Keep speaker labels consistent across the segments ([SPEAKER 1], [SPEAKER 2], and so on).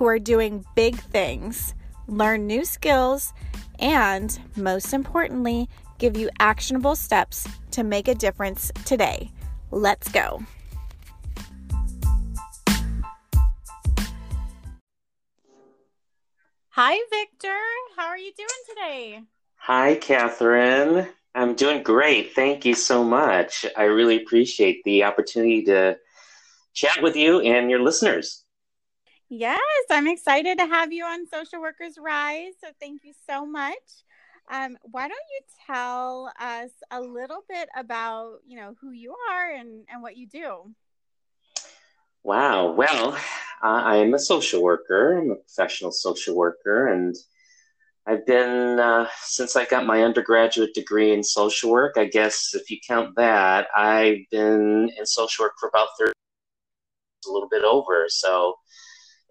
[SPEAKER 1] who are doing big things, learn new skills, and most importantly, give you actionable steps to make a difference today. Let's go. Hi, Victor. How are you doing today?
[SPEAKER 2] Hi, Catherine. I'm doing great. Thank you so much. I really appreciate the opportunity to chat with you and your listeners.
[SPEAKER 1] Yes, I'm excited to have you on Social Workers Rise. So thank you so much. Um, why don't you tell us a little bit about you know who you are and, and what you do?
[SPEAKER 2] Wow. Well, I am a social worker. I'm a professional social worker, and I've been uh, since I got my undergraduate degree in social work. I guess if you count that, I've been in social work for about thirty, a little bit over. So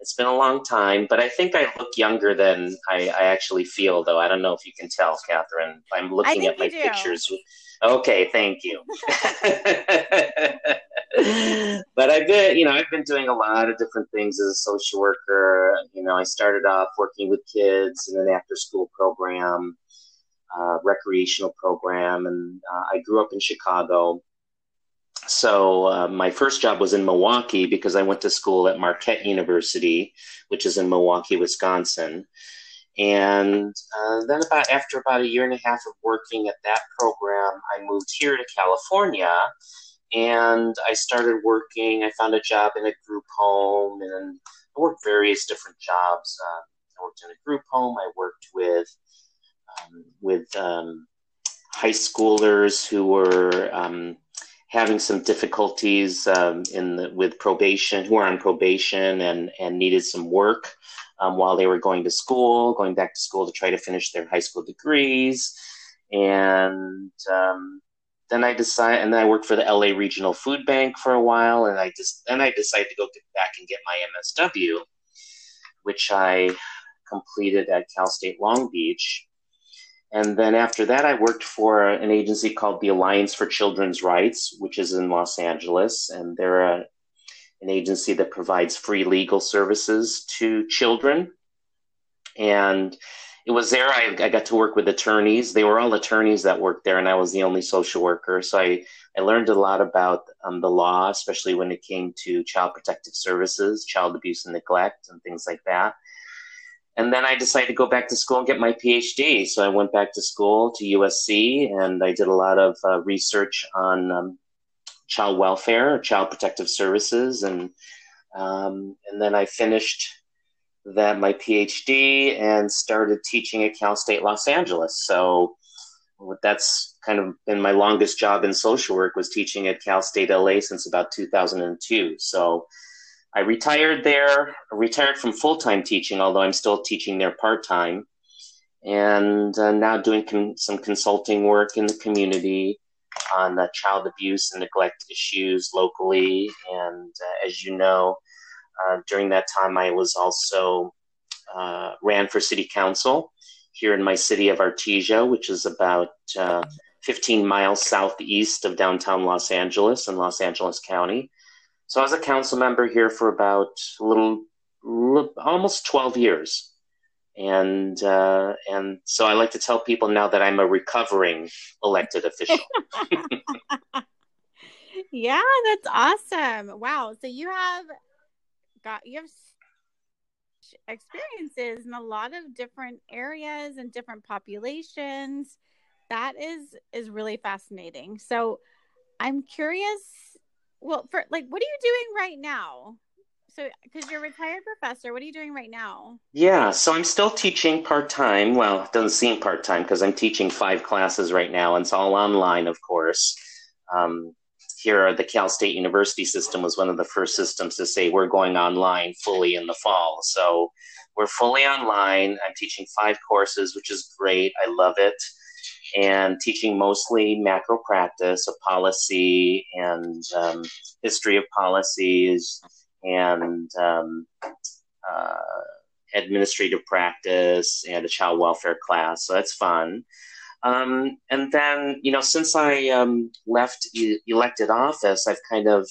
[SPEAKER 2] it's been a long time, but I think I look younger than I, I actually feel, though. I don't know if you can tell, Catherine. I'm looking at my
[SPEAKER 1] do.
[SPEAKER 2] pictures. Okay, thank you. but I've been, you know, I've been doing a lot of different things as a social worker. You know, I started off working with kids in an after-school program, uh, recreational program, and uh, I grew up in Chicago so uh, my first job was in Milwaukee because I went to school at Marquette University, which is in Milwaukee, Wisconsin. And uh, then about after about a year and a half of working at that program, I moved here to California, and I started working. I found a job in a group home, and I worked various different jobs. Uh, I worked in a group home. I worked with um, with um, high schoolers who were um, having some difficulties um, in the, with probation, who are on probation and, and needed some work um, while they were going to school, going back to school to try to finish their high school degrees. And um, then I decided, and then I worked for the LA Regional Food Bank for a while, and I just then I decided to go back and get my MSW, which I completed at Cal State Long Beach. And then after that, I worked for an agency called the Alliance for Children's Rights, which is in Los Angeles. And they're a, an agency that provides free legal services to children. And it was there I, I, got to work with attorneys. They were all attorneys that worked there, and I was the only social worker. So I, I learned a lot about um, the law, especially when it came to child protective services, child abuse and neglect, and things like that. And then I decided to go back to school and get my PhD. So I went back to school to USC and I did a lot of uh, research on um, child welfare, child protective services, and um, and then I finished that my PhD and started teaching at Cal State Los Angeles. So that's kind of been my longest job in social work was teaching at Cal State LA since about 2002. So I retired there, retired from full time teaching, although I'm still teaching there part time, and uh, now doing some consulting work in the community on uh, child abuse and neglect issues locally. And uh, as you know, uh, during that time, I was also uh, ran for city council here in my city of Artesia, which is about uh, 15 miles southeast of downtown Los Angeles in Los Angeles County. So I was a council member here for about a little, little almost 12 years. And uh, and so I like to tell people now that I'm a recovering elected official.
[SPEAKER 1] yeah, that's awesome. Wow. So you have got you have experiences in a lot of different areas and different populations. That is is really fascinating. So I'm curious well for like what are you doing right now so because you're a retired professor what are you doing right now
[SPEAKER 2] yeah so i'm still teaching part-time well it doesn't seem part-time because i'm teaching five classes right now and it's all online of course um, here, the Cal State University system was one of the first systems to say we're going online fully in the fall. So we're fully online. I'm teaching five courses, which is great. I love it. And teaching mostly macro practice of policy and um, history of policies and um, uh, administrative practice and a child welfare class. So that's fun. Um, and then, you know, since I um, left e- elected office, I've kind of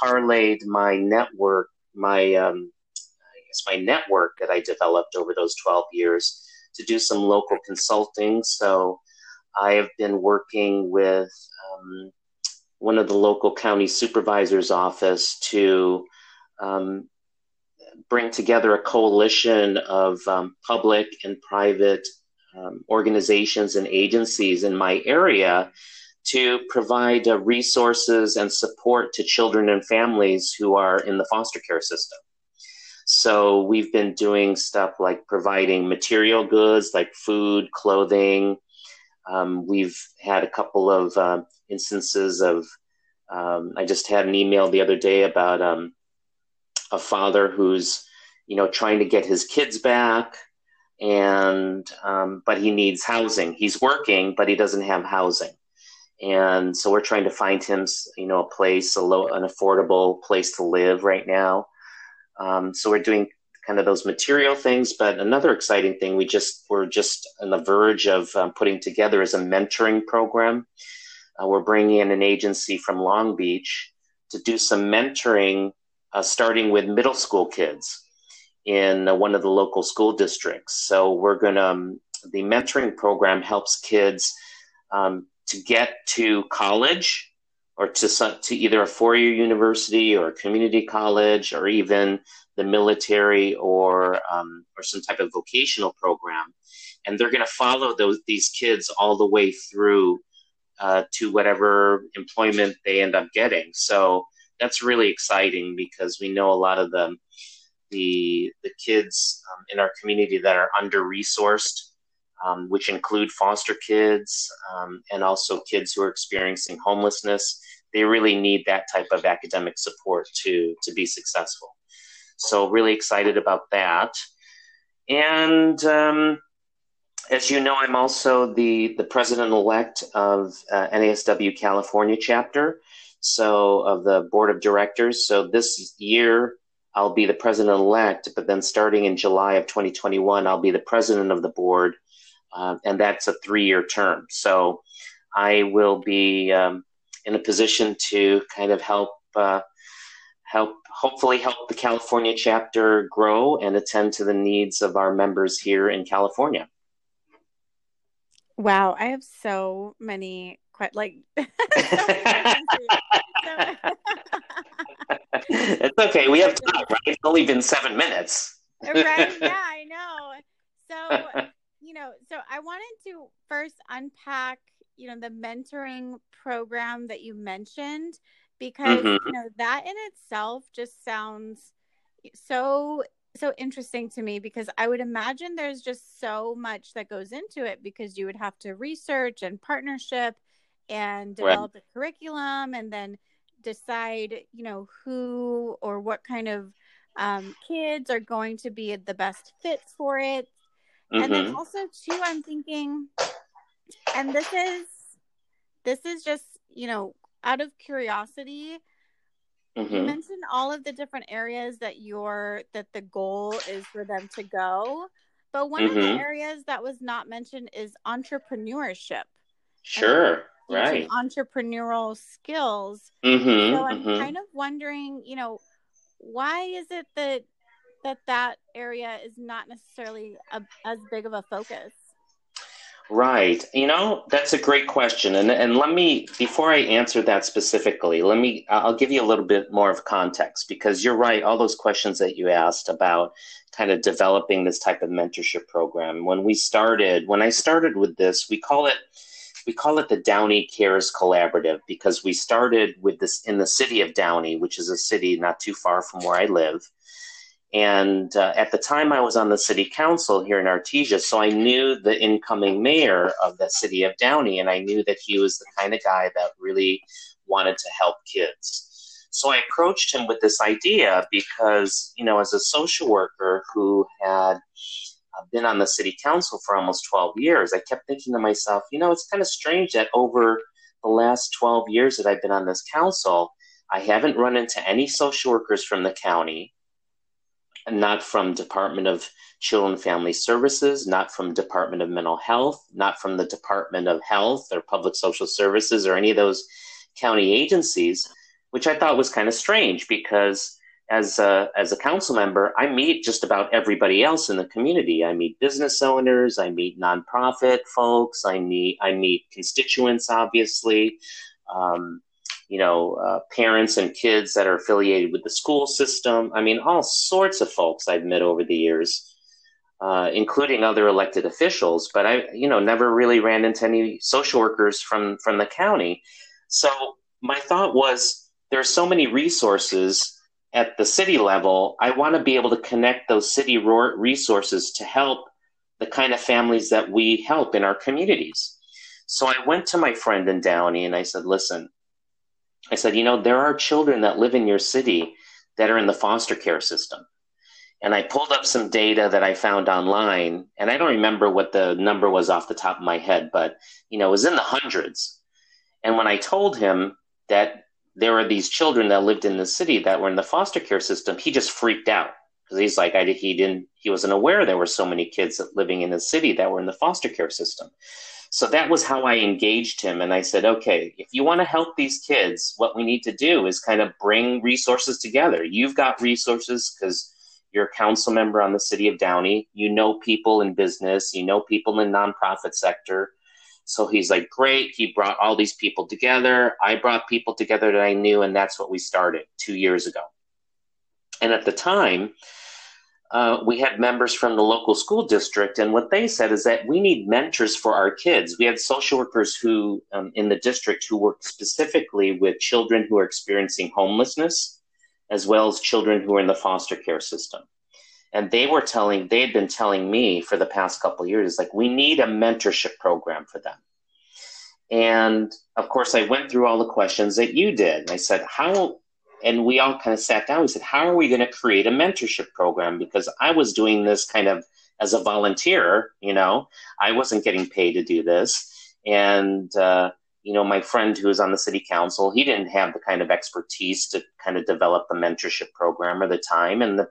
[SPEAKER 2] parlayed my network, my um, I guess my network that I developed over those 12 years to do some local consulting. So I have been working with um, one of the local county supervisor's office to um, bring together a coalition of um, public and private um, organizations and agencies in my area to provide uh, resources and support to children and families who are in the foster care system. So we've been doing stuff like providing material goods like food, clothing. Um, we've had a couple of uh, instances of, um, I just had an email the other day about um, a father who's, you know, trying to get his kids back and um, but he needs housing. He's working, but he doesn't have housing, and so we're trying to find him, you know, a place, a low, an affordable place to live right now. Um, so we're doing kind of those material things, but another exciting thing we just we're just on the verge of um, putting together is a mentoring program. Uh, we're bringing in an agency from Long Beach to do some mentoring, uh, starting with middle school kids in uh, one of the local school districts. So we're going to, um, the mentoring program helps kids um, to get to college or to, to either a four year university or a community college or even the military or, um, or some type of vocational program. And they're going to follow those, these kids all the way through uh, to whatever employment they end up getting. So that's really exciting because we know a lot of them the the kids um, in our community that are under resourced, um, which include foster kids um, and also kids who are experiencing homelessness. They really need that type of academic support to to be successful. So really excited about that, and um, as you know, I'm also the the president elect of uh, NASW California chapter, so of the board of directors. So this year I'll be the president elect, but then starting in July of 2021, I'll be the president of the board, uh, and that's a three year term. So I will be um, in a position to kind of help. Uh, help hopefully help the California chapter grow and attend to the needs of our members here in California.
[SPEAKER 1] Wow, I have so many quite like
[SPEAKER 2] it's okay. We have time, right? It's only been seven minutes.
[SPEAKER 1] right? Yeah, I know. So, you know, so I wanted to first unpack, you know, the mentoring program that you mentioned because, mm-hmm. you know, that in itself just sounds so so interesting to me because I would imagine there's just so much that goes into it because you would have to research and partnership and develop right. a curriculum and then decide, you know, who or what kind of um, kids are going to be the best fits for it. Mm-hmm. And then mm-hmm. also too, I'm thinking, and this is this is just you know out of curiosity. Mm-hmm. You mentioned all of the different areas that your that the goal is for them to go, but one mm-hmm. of the mm-hmm. areas that was not mentioned is entrepreneurship.
[SPEAKER 2] Sure right
[SPEAKER 1] entrepreneurial skills mm-hmm, so i'm mm-hmm. kind of wondering you know why is it that that that area is not necessarily a, as big of a focus
[SPEAKER 2] Right. You know, that's a great question. And and let me before I answer that specifically, let me I'll give you a little bit more of context because you're right, all those questions that you asked about kind of developing this type of mentorship program. When we started, when I started with this, we call it we call it the Downey Cares Collaborative because we started with this in the city of Downey, which is a city not too far from where I live. And uh, at the time, I was on the city council here in Artesia, so I knew the incoming mayor of the city of Downey, and I knew that he was the kind of guy that really wanted to help kids. So I approached him with this idea because, you know, as a social worker who had uh, been on the city council for almost 12 years, I kept thinking to myself, you know, it's kind of strange that over the last 12 years that I've been on this council, I haven't run into any social workers from the county, not from Department of Children and Family Services, not from Department of Mental Health, not from the Department of Health or Public Social Services or any of those county agencies which I thought was kind of strange because as a, as a council member, I meet just about everybody else in the community. I meet business owners, I meet nonprofit folks, I meet I meet constituents, obviously, um, you know, uh, parents and kids that are affiliated with the school system. I mean, all sorts of folks I've met over the years. Uh, including other elected officials, but I, you know, never really ran into any social workers from from the county. So my thought was, there are so many resources at the city level. I want to be able to connect those city resources to help the kind of families that we help in our communities. So I went to my friend in Downey and I said, listen, I said, you know, there are children that live in your city that are in the foster care system. And I pulled up some data that I found online, and I don't remember what the number was off the top of my head, but you know, it was in the hundreds. And when I told him that there were these children that lived in the city that were in the foster care system. He just freaked out because he's like, I, he didn't, he wasn't aware there were so many kids living in the city that were in the foster care system. So that was how I engaged him. And I said, okay, if you want to help these kids, what we need to do is kind of bring resources together. You've got resources because you're a council member on the city of Downey. You know people in business, you know people in the nonprofit sector so he's like, great. He brought all these people together. I brought people together that I knew, and that's what we started two years ago. And at the time, uh, we had members from the local school district, and what they said is that we need mentors for our kids. We had social workers who um, in the district who worked specifically with children who are experiencing homelessness, as well as children who are in the foster care system. And they were telling they had been telling me for the past couple years like we need a mentorship program for them. And of course i went through all the questions that you did. I said how and we all kind of sat down we said how are we going to create a mentorship program? Because i was doing this kind of as a volunteer you know? I wasn't getting paid to do this. And uh, you know my friend who was on the city council he didn't have the kind of expertise to kind of develop the mentorship program or the time. And the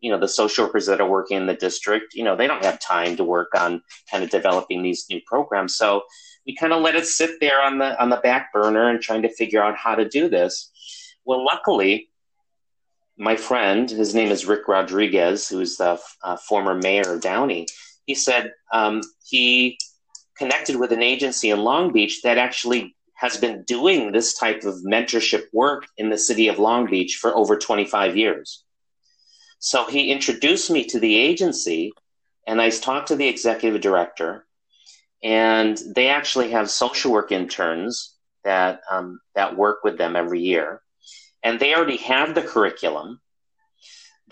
[SPEAKER 2] you know the social workers that are working in the district you know they don't have time to work on kind of developing these new programs. So we kind of let it sit there on the on the back burner and trying to figure out how to do this well luckily my friend his name is rick rodriguez who's the uh, former mayor of downey he said um, he connected with an agency in long beach that actually has been doing this type of mentorship work in the city of long beach for over 25 years. So he introduced me to the agency, and I talked to the executive director, and they actually have social work interns that um, that work with them every year, and they already have the curriculum,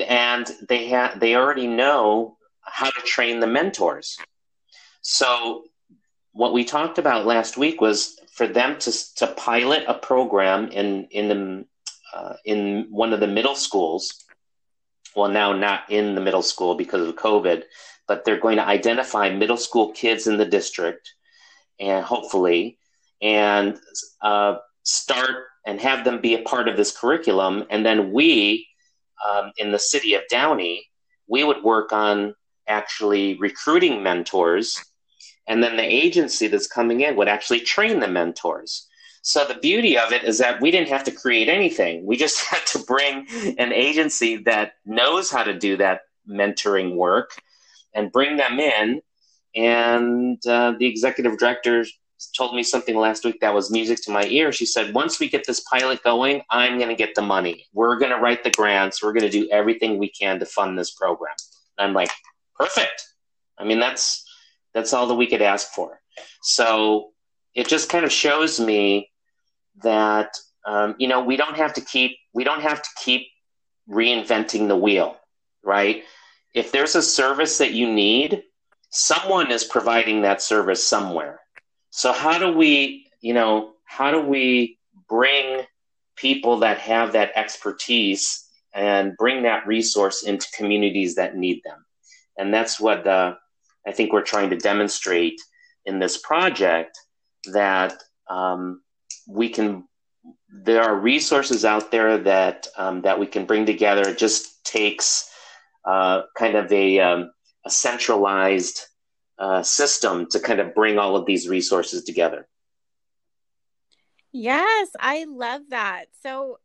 [SPEAKER 2] and they have they already know how to train the mentors. So what we talked about last week was for them to to pilot a program in in the uh, in one of the middle schools well, now not in the middle school because of COVID, but they're going to identify middle school kids in the district and hopefully and uh, start and have them be a part of this curriculum. And then we, um, in the city of Downey, we would work on actually recruiting mentors. And then the agency that's coming in would actually train the mentors. So the beauty of it is that we didn't have to create anything. We just had to bring an agency that knows how to do that mentoring work and bring them in. And uh, the executive director told me something last week that was music to my ear. She said, Once we get this pilot going, I'm going to get the money. We're going to write the grants. We're going to do everything we can to fund this program. And I'm like, Perfect. I mean, that's that's all that we could ask for. So it just kind of shows me that um, you know we don't have to keep we don't have to keep reinventing the wheel, right? If there's a service that you need, someone is providing that service somewhere. So how do we, you know, how do we bring people that have that expertise and bring that resource into communities that need them. And that's what uh, I think we're trying to demonstrate in this project that um, we can. There are resources out there that um, that we can bring together. It just takes uh, kind of a, um, a centralized uh, system to kind of bring all of these resources together.
[SPEAKER 1] Yes, I love that. So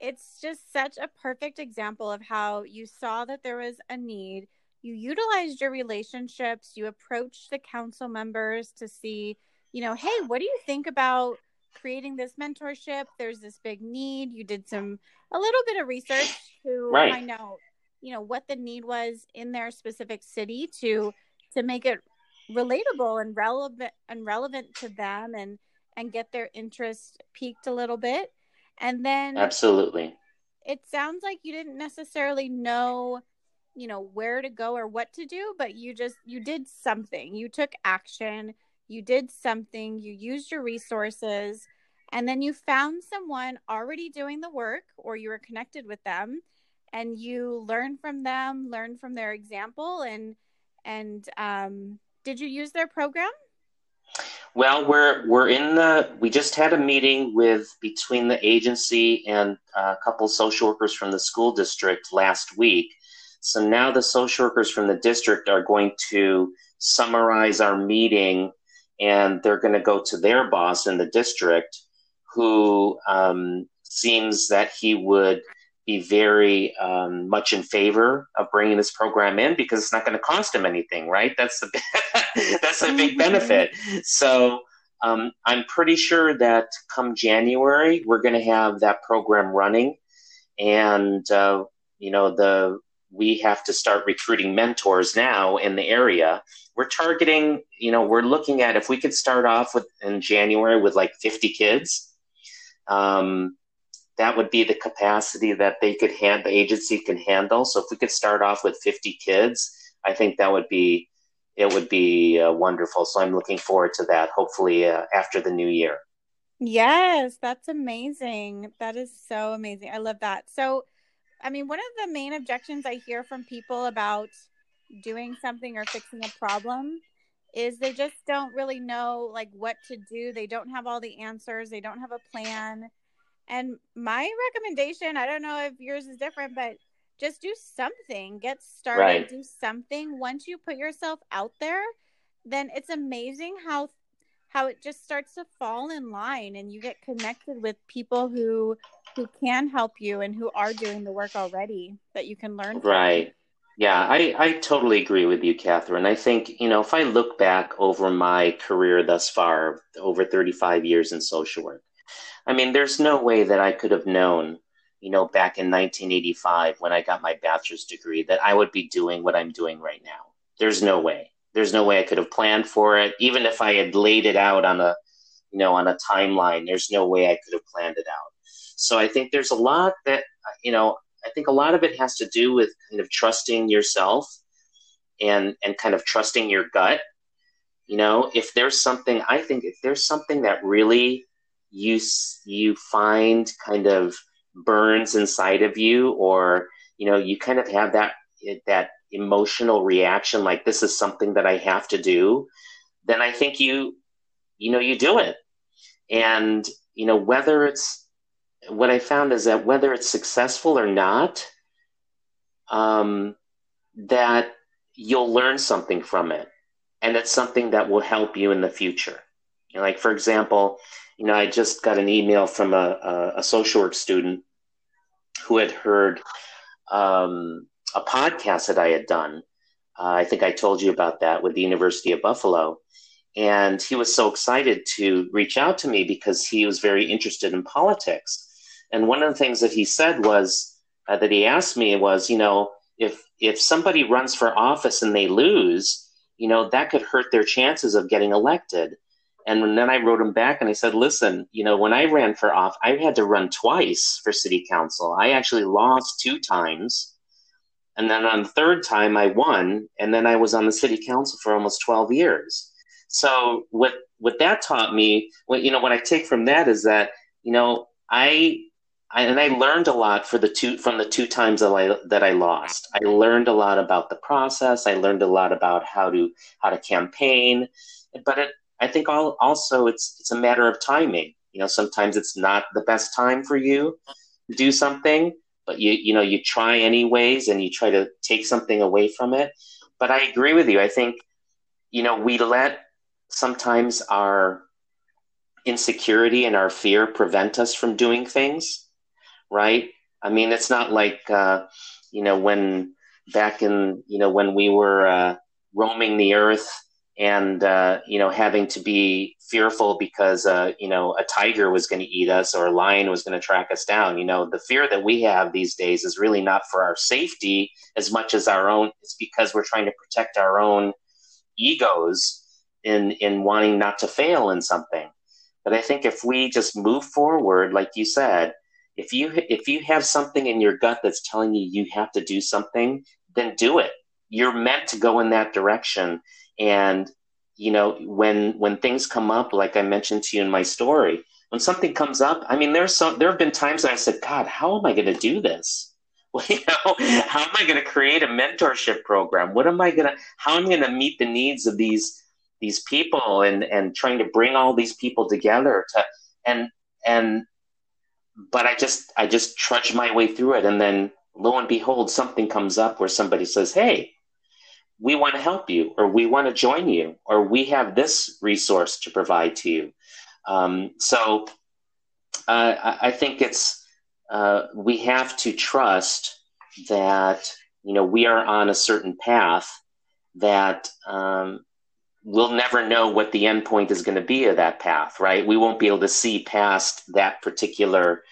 [SPEAKER 1] it's just such a perfect example of how you saw that there was a need. You utilized your relationships, you approached the council members to see, you know, hey, what do you think about creating this mentorship? There's this big need. You did some, a little bit of research to right. find out, you know, what the need was in their specific city to, to make it relatable and relevant and relevant to them and and get their interest piqued a little bit. And then
[SPEAKER 2] Absolutely.
[SPEAKER 1] It sounds like you didn't necessarily know, you know, where to go or what to do, but you just you did something. You took action, you did something, you used your resources, and then you found someone already doing the work or you were connected with them and you learn from them, learn from their example and and um did you use their program?
[SPEAKER 2] Well, we're we're in the. We just had a meeting with between the agency and a couple social workers from the school district last week. So now the social workers from the district are going to summarize our meeting, and they're going to go to their boss in the district, who um, seems that he would be very um, much in favor of bringing this program in because it's not going to cost him anything, right? That's the that's a big mm-hmm. benefit. So um, I'm pretty sure that come January we're going to have that program running, and uh, you know the we have to start recruiting mentors now in the area. We're targeting, you know, we're looking at if we could start off with in January with like 50 kids. Um, that would be the capacity that they could hand the agency can handle. So if we could start off with 50 kids, I think that would be it would be uh, wonderful. So I'm looking forward to that. Hopefully uh, after the new year.
[SPEAKER 1] Yes, that's amazing. That is so amazing. I love that. So, I mean, one of the main objections I hear from people about doing something or fixing a problem is they just don't really know like what to do. They don't have all the answers. They don't have a plan and my recommendation, I don't know if yours is different, but just do something. Get started, right. do something. Once you put yourself out there, then it's amazing how how it just starts to fall in line and you get connected with people who who can help you and who are doing the work already that you can learn
[SPEAKER 2] from. Right. Yeah, I, I totally agree with you, Catherine. I think, you know, if I look back over my career thus far, over 35 years in social work, I mean, there's no way that I could have known, you know, back in 1985 when I got my bachelor's degree that I would be doing what I'm doing right now. There's no way. There's no way I could have planned for it. Even if I had laid it out on a, you know, on a timeline, there's no way I could have planned it out. So I think there's a lot that, you know, I think a lot of it has to do with kind of trusting yourself and and kind of trusting your gut. You know, if there's something, I think if there's something that really you you find kind of burns inside of you or you know you kind of have that that emotional reaction like this is something that I have to do then I think you you know you do it. And you know whether it's what I found is that whether it's successful or not um, that you'll learn something from it. And it's something that will help you in the future. You know, like for example you know, I just got an email from a, a, a social work student who had heard um, a podcast that I had done. Uh, I think I told you about that with the University of Buffalo. And he was so excited to reach out to me because he was very interested in politics. And one of the things that he said was uh, that he asked me was, you know, if if somebody runs for office and they lose, you know, that could hurt their chances of getting elected. And then I wrote him back and I said, listen, you know, when I ran for off, I had to run twice for city council. I actually lost two times. And then on the third time, I won. And then I was on the city council for almost 12 years. So what, what that taught me, what, you know, what I take from that is that you know, I, I and I learned a lot for the two from the two times that I that I lost. I learned a lot about the process. I learned a lot about how to how to campaign, but it, I think all, also it's it's a matter of timing. You know, sometimes it's not the best time for you to do something, but you you know you try anyways, and you try to take something away from it. But I agree with you. I think you know we let sometimes our insecurity and our fear prevent us from doing things, right? I mean, it's not like uh, you know when back in you know when we were uh, roaming the earth and uh, you know having to be fearful because uh, you know a tiger was going to eat us or a lion was going to track us down. You know the fear that we have these days is really not for our safety as much as our own it's because we're trying to protect our own egos in in wanting not to fail in something. But i think if we just move forward like you said if you if you have something in your gut that's telling you you have to do something then do it. You're meant to go in that direction and you know, when when things come up, like I mentioned to you in my story, when something comes up, I mean, there's some there have been times I said, God, how am I going to do this? Well, you know, how am I going to create a mentorship program? What am I going to? How am I going to meet the needs of these these people and and trying to bring all these people together to and and but I just I just trudge my way through it, and then lo and behold, something comes up where somebody says, "Hey, we want to help you, or we want to join you, or we have this resource to provide to you. Um, so uh, I, think it's uh, we have to trust that you know we are on a certain path that um, we'll never know what the end point is going to be of that path, right? We won't be able to see past that particular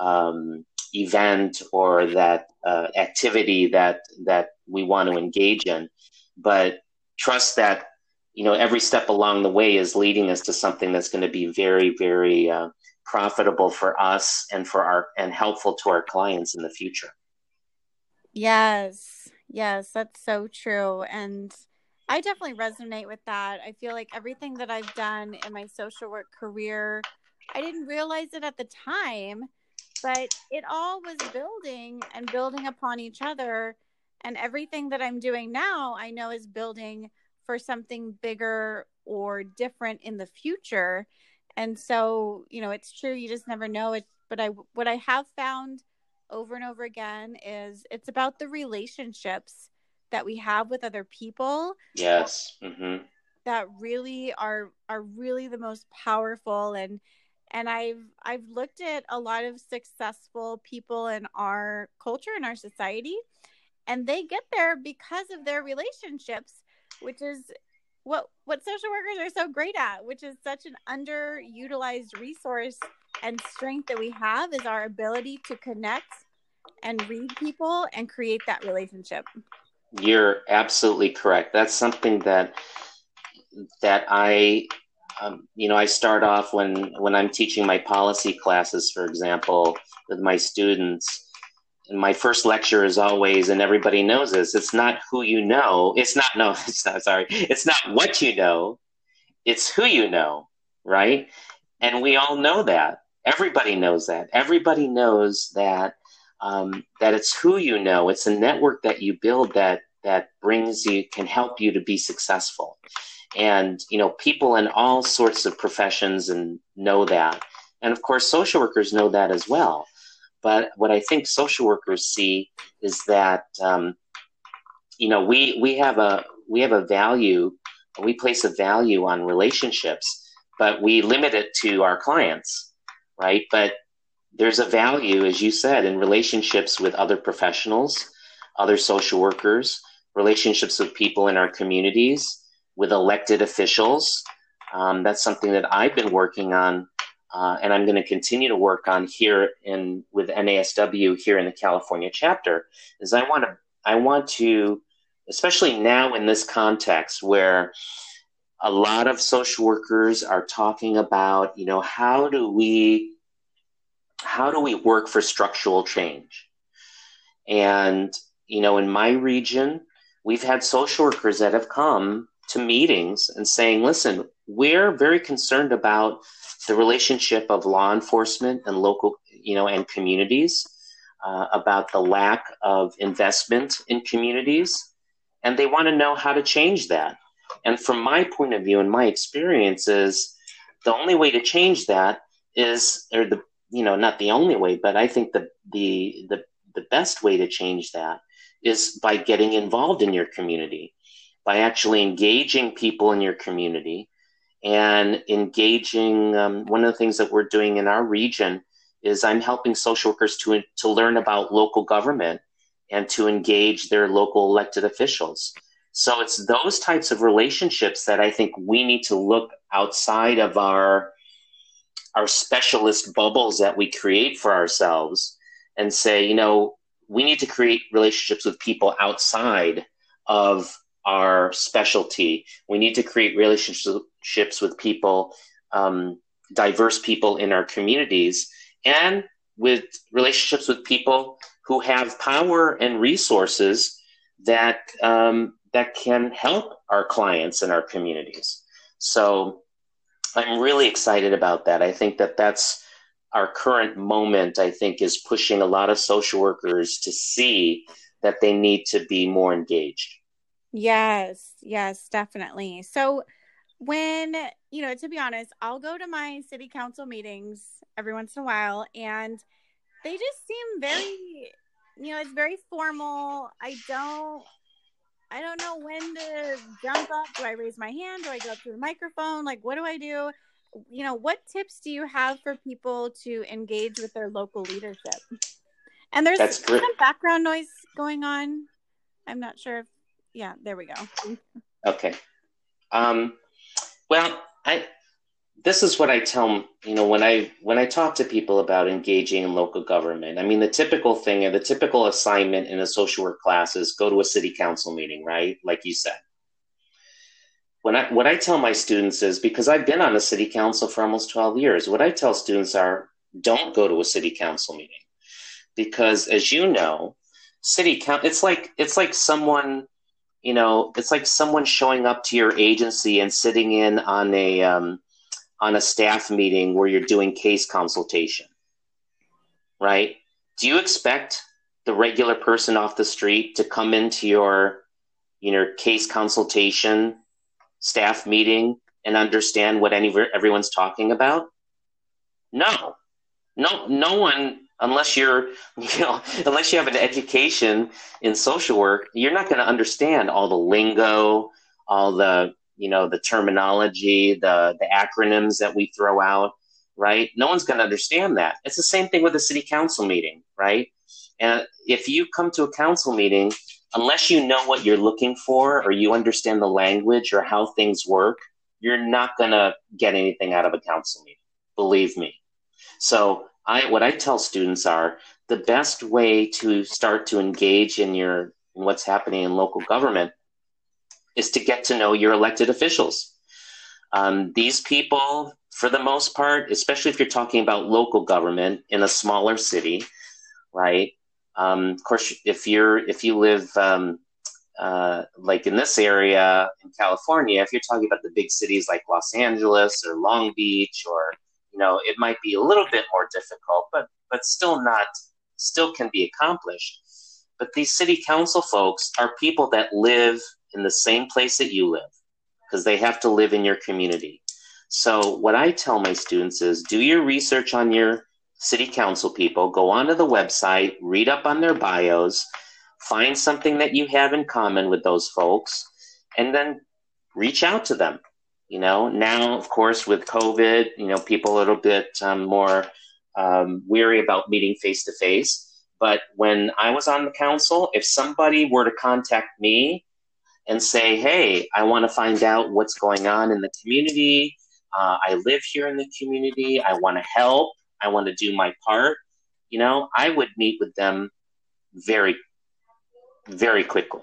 [SPEAKER 2] um, event or that uh, activity that that we want to engage in. But trust that you know every step along the way is leading us to something that's going to be very very uh, profitable for us and for our and helpful to our clients in the future.
[SPEAKER 1] Yes. Yes that's so true. And i definitely resonate with that. I feel like everything that i've done in my social work career i didn't realize it at the time but it all was building and building upon each other and everything that I'm doing now, I know is building for something bigger or different in the future. And so, you know, it's true, you just never know it. But I, what I have found over and over again is it's about the relationships that we have with other people.
[SPEAKER 2] Yes. Mm-hmm.
[SPEAKER 1] That really are are really the most powerful and and I've I've looked at a lot of successful people in our culture in our society and they get there because of their relationships which is what what social workers are so great at which is such an underutilized resource and strength that we have is our ability to connect and read people and create that relationship.
[SPEAKER 2] You're absolutely correct. That's something that that i um, you know i start off when when i'm teaching my policy classes for example with my students my first lecture is always, and everybody knows this, it's not who you know. It's not, no, it's not, sorry. It's not what you know. It's who you know, right? And we all know that. Everybody knows that. Everybody knows that, um, that it's who you know. It's a network that you build that, that brings you, can help you to be successful. And, you know, people in all sorts of professions and know that. And of course, social workers know that as well but what I think social workers see is that um, you know we we have a we have a value we place a value on relationships, but we limit it to our clients, right? But there's a value, as you said, in relationships with other professionals, other social workers, relationships with people in our communities, with elected officials. Um, that's something that I've been working on uh, and I'm going to continue to work on here in with NASW here in the California chapter is I want to I want to especially now in this context where a lot of social workers are talking about you know how do we how do we work for structural change? And you know in my region we've had social workers that have come to meetings and saying listen we're very concerned about the relationship of law enforcement and local, you know, and communities, uh, about the lack of investment in communities, and they want to know how to change that. And from my point of view and my experiences, the only way to change that is, or the, you know, not the only way, but I think the the the the best way to change that is by getting involved in your community, by actually engaging people in your community and engaging. Um, one of the things that we're doing in our region is I'm helping social workers to, to learn about local government and to engage their local elected officials. So it's those types of relationships that I think we need to look outside of our our specialist bubbles that we create for ourselves and say, you know, we need to create relationships with people outside of our specialty. We need to create relationships with people, um, diverse people in our communities, and with relationships with people who have power and resources that um, that can help our clients and our communities. So I'm really excited about that. I think that that's our current moment, I think, is pushing a lot of social workers to see that they need to be more engaged.
[SPEAKER 1] Yes, yes, definitely. So, when, you know, to be honest, I'll go to my city council meetings every once in a while, and they just seem very, you know, it's very formal. I don't. I don't know when to jump up. Do I raise my hand? Do I go up to the microphone? Like, what do I do? you know, what tips do you have for people to engage with their local leadership? And there's That's some background noise going on. I'm not sure if, yeah, there we go.
[SPEAKER 2] Okay. Um, well, I, this is what I tell you know when I when I talk to people about engaging in local government. I mean, the typical thing and the typical assignment in a social work class is go to a city council meeting, right? Like you said when I what I tell my students is because I've been on a city council for almost 12 years, what I tell students are don't go to a city council meeting. Because as you know, city council it's like it's like someone you know it's like someone showing up to your agency and sitting in on a um, on a staff meeting where you're doing case consultation right do you expect the regular person off the street to come into your you know case consultation staff meeting and understand what any everyone's talking about? No, no, no one. Unless you're, you know, unless you have an education in social work, you're not going to understand all the lingo, all the, you know, the terminology, the the acronyms that we throw out. Right? No one's going to understand that. It's the same thing with a city council meeting, right? And if you come to a council meeting unless you know what you're looking for or you understand the language or how things work, you're not going to get anything out of a council meeting. Believe me. So I, what I tell students are the best way to start to engage in your in what's happening in local government is to get to know your elected officials. Um, these people, for the most part, especially if you're talking about local government in a smaller city, right? Um, of course, if you're if you live um, uh, like in this area in California, if you're talking about the big cities like Los Angeles or Long Beach, or you know, it might be a little bit more difficult, but but still not still can be accomplished. But these city council folks are people that live in the same place that you live because they have to live in your community. So what I tell my students is do your research on your city council people, go onto the website, read up on their bios, find something that you have in common with those folks, and then reach out to them. You know, now, of course, with COVID, you know, people a little bit um, more um, weary about meeting face to face. But when I was on the council, if somebody were to contact me and say, hey, I want to find out what's going on in the community, uh, I live here in the community, I want to help, I want to do my part, you know, I would meet with them very, very quickly.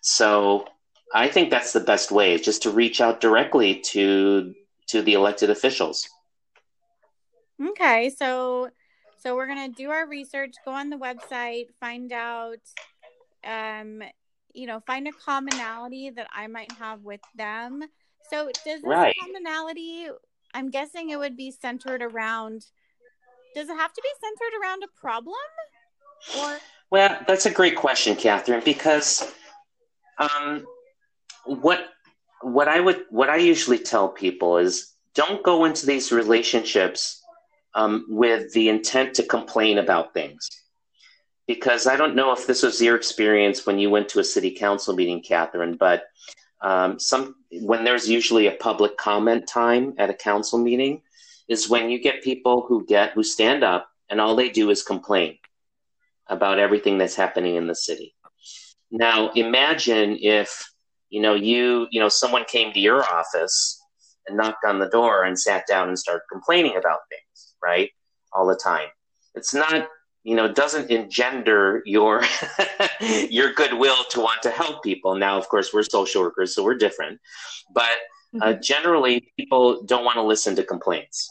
[SPEAKER 2] So I think that's the best way, just to reach out directly to to the elected officials.
[SPEAKER 1] Okay, so so we're gonna do our research, go on the website, find out, um, you know, find a commonality that I might have with them. So does this
[SPEAKER 2] Right.
[SPEAKER 1] commonality? I'm guessing it would be centered around. Does it have to be centered around a problem, or
[SPEAKER 2] Well, that's a great question, Catherine, because um, what what I would what I usually tell people is don't go into these relationships um, with the intent to complain about things. Because I don't know if this was your experience when you went to a city council meeting, Catherine, but um, some when there's usually a public comment time at a council meeting is when you get people who get who stand up and all they do is complain about everything that's happening in the city. Now, imagine if you know you you know someone came to your office and knocked on the door and sat down and started complaining about things, right? All the time. It's not you know doesn't engender your your goodwill to want to help people. Now, of course, we're social workers, so we're different, but uh, generally people don't want to listen to complaints.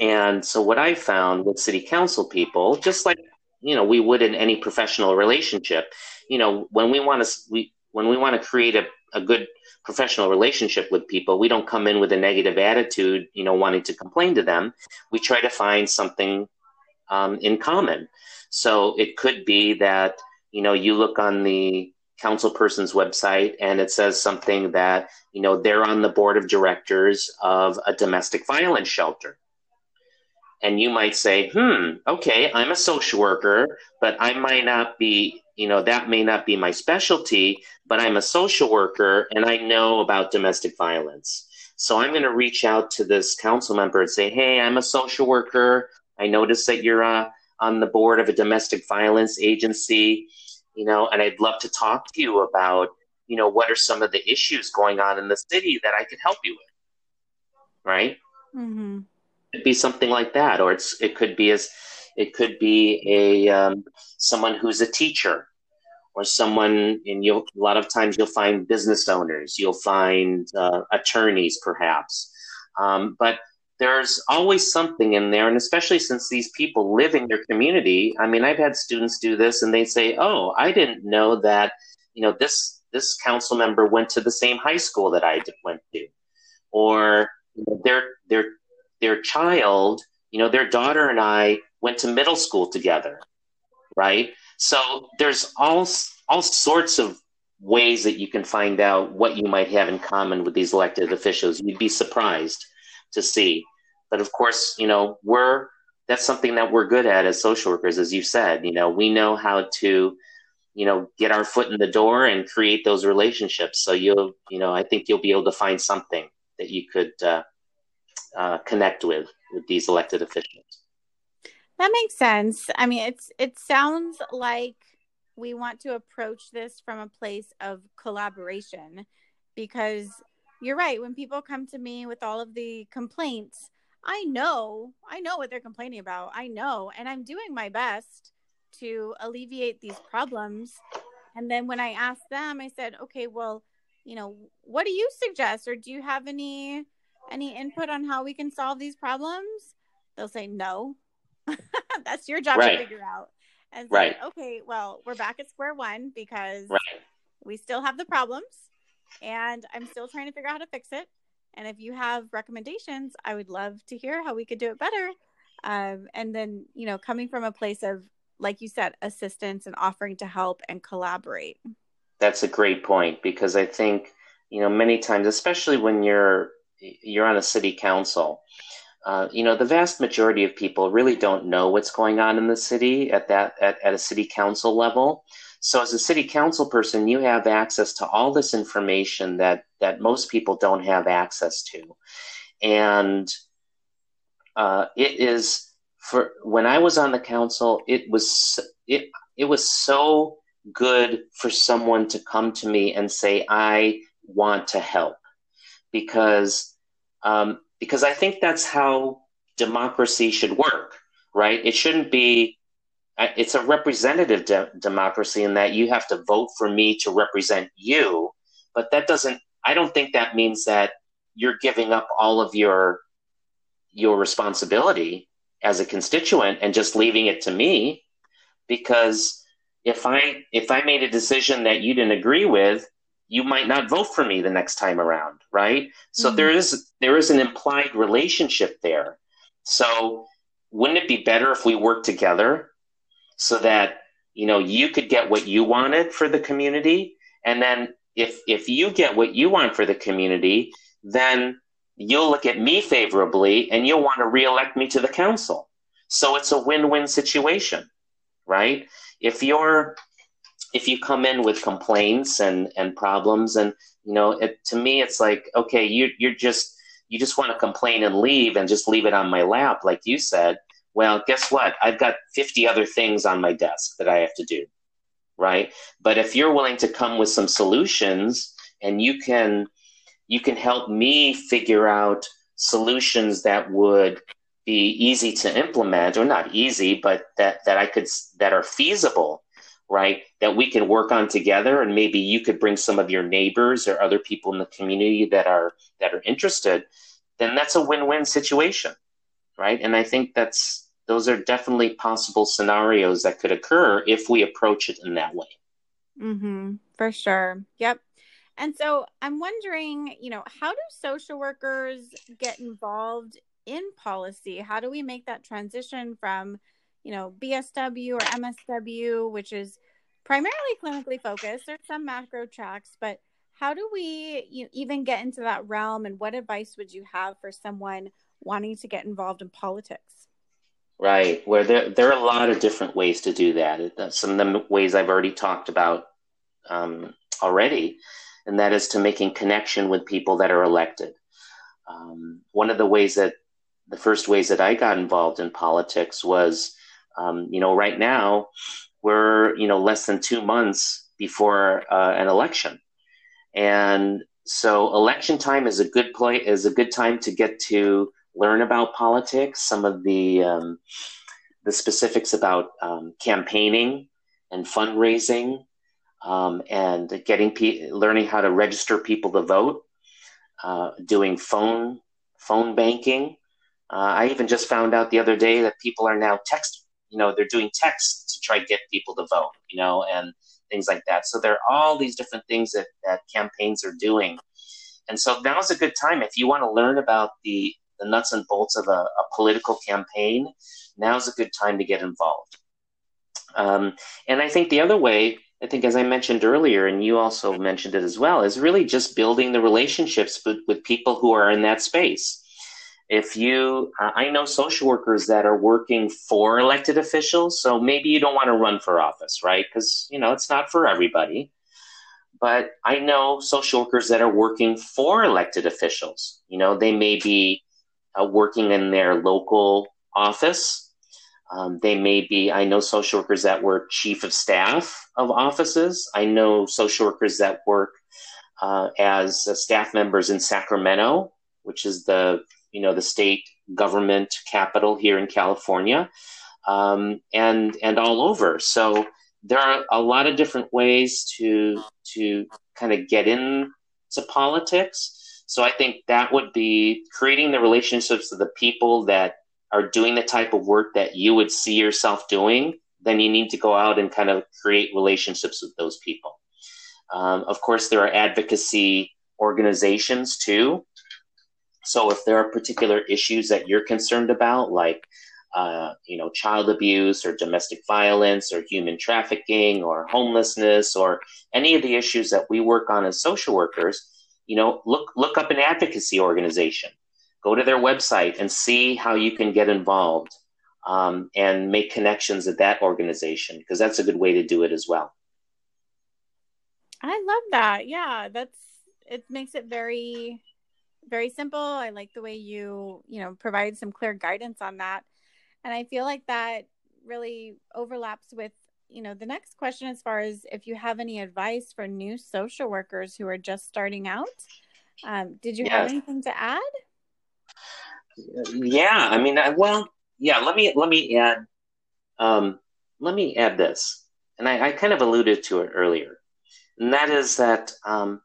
[SPEAKER 2] And so, what I found with city council people, just like you know we would in any professional relationship you know when we want to we when we want to create a, a good professional relationship with people we don't come in with a negative attitude you know wanting to complain to them. We try to find something um, in common. So it could be that you know you look on the council person's website and it says something that you know they're on the board of directors of a domestic violence shelter. And you might say, hmm, okay, I'm a social worker, but I might not be, you know, that may not be my specialty, but I'm a social worker and I know about domestic violence. So I'm going to reach out to this council member and say, hey, I'm a social worker. I noticed that you're uh, on the board of a domestic violence agency, you know, and I'd love to talk to you about, you know, what are some of the issues going on in the city that I could help you with. Right?
[SPEAKER 1] mm-hmm.
[SPEAKER 2] it could be something like that, or it's it could be as it could be a um, someone who's a teacher, or someone. And you'll a lot of times you'll find business owners, you'll find uh, attorneys, perhaps, um, but there's always something in there, and especially since these people live in your community. I mean, I've had students do this, and they say, "Oh, I didn't know that." You know, this this council member went to the same high school that I went to, or their their their child, you know, their daughter and I went to middle school together, right? So there's all all sorts of ways that you can find out what you might have in common with these elected officials. You'd be surprised to see. But of course, you know, we're that's something that we're good at as social workers, as you said. You know, we know how to, you know, get our foot in the door and create those relationships. So you'll, you know, I think you'll be able to find something that you could uh, uh, connect with with these elected officials.
[SPEAKER 1] That makes sense. I mean, it's it sounds like we want to approach this from a place of collaboration because you're right. When people come to me with all of the complaints, I know, I know what they're complaining about. I know, and I'm doing my best to alleviate these problems. And then when I asked them, I said, "Okay, well, you know, what do you suggest or do you have any any input on how we can solve these problems?" They'll say, "No." That's your job
[SPEAKER 2] Right.
[SPEAKER 1] to figure out. And say,
[SPEAKER 2] Right.
[SPEAKER 1] okay, well, we're back at square one because
[SPEAKER 2] Right.
[SPEAKER 1] we still have the problems and I'm still trying to figure out how to fix it. And if you have recommendations, I would love to hear how we could do it better. Um, and then, you know, coming from a place of, like you said, assistance and offering to help and collaborate.
[SPEAKER 2] That's a great point because I think you know many times, especially when you're you're on a city council, uh, you know the vast majority of people really don't know what's going on in the city at that at, at a city council level. So as a city council person, you have access to all this information that that most people don't have access to, and uh, it is for when I was on the council, it was it it was so good for someone to come to me and say, I want to help. Because, um, because I think that's how democracy should work, right? It shouldn't be, uh, it's a representative de- democracy in that you have to vote for me to represent you. But that doesn't, I don't think that means that you're giving up all of your, your responsibility as a constituent and just leaving it to me because if I if I made a decision that you didn't agree with, you might not vote for me the next time around, right? So mm-hmm. there is there is an implied relationship there. So wouldn't it be better if we work together so that you know you could get what you wanted for the community and then if if you get what you want for the community then you'll look at me favorably and you'll want to reelect me to the council so it's a win-win situation right if you're if you come in with complaints and and problems and you know it, to me it's like okay you you're just you just want to complain and leave and just leave it on my lap like you said. Well guess what? I've got 50 other things on my desk that i have to do right? But if you're willing to come with some solutions and you can you can help me figure out solutions that would be easy to implement or not easy but that that i could that are feasible right that we can work on together. And maybe you could bring some of your neighbors or other people in the community that are that are interested then that's a win-win situation right? And i think that's those are definitely possible scenarios that could occur if we approach it in that way.
[SPEAKER 1] Mm-hmm. For sure. Yep. And so i'm wondering you know how do social workers get involved in policy? How do we make that transition from you know, BSW or MSW, which is primarily clinically focused. There's some macro tracks, but how do we you know, even get into that realm? And what advice would you have for someone wanting to get involved in politics?
[SPEAKER 2] Right. Where there there are a lot of different ways to do that. Some of the ways I've already talked about um, already, and that is to making connection with people that are elected. Um, one of the ways that the first ways that I got involved in politics was um, you know, right now we're you know less than two months before uh, an election, and so election time is a good play is a good time to get to learn about politics, some of the um, the specifics about um, campaigning and fundraising, um, and getting pe- learning how to register people to vote, uh, doing phone phone banking. Uh, I even just found out the other day that people are now text you know they're doing text to try to get people to vote you know and things like that. So there are all these different things that, that campaigns are doing. And so now's a good time. If you want to learn about the the nuts and bolts of a, a political campaign now's a good time to get involved. Um, and i think the other way i think as i mentioned earlier and you also mentioned it as well is really just building the relationships with, with people who are in that space if you uh, i know social workers that are working for elected officials so maybe you don't want to run for office right? Because you know it's not for everybody. But i know social workers that are working for elected officials. You know they may be uh, working in their local office. Um, they may be i know social workers that were chief of staff of offices. I know social workers that work uh, as uh, staff members in sacramento which is the you know the state government capital here in California, um, and and all over. So there are a lot of different ways to to kind of get into politics. So I think that would be creating the relationships with the people that are doing the type of work that you would see yourself doing. Then you need to go out and kind of create relationships with those people. Um, of course, there are advocacy organizations too so if there are particular issues that you're concerned about, like uh, you know, child abuse or domestic violence or human trafficking or homelessness or any of the issues that we work on as social workers, you know, look look up an advocacy organization. Go to their website and see how you can get involved um, and make connections at that organization because that's a good way to do it as well.
[SPEAKER 1] I love that. Yeah, that's it makes it very very simple. I like the way you, you know, provide some clear guidance on that. And I feel like that really overlaps with, you know, the next question as far as if you have any advice for new social workers who are just starting out. Um, did you have anything to add?
[SPEAKER 2] Yeah, I mean, I, well, yeah. Let me let me add, um, let me add this, and I, I kind of alluded to it earlier, and that is that um,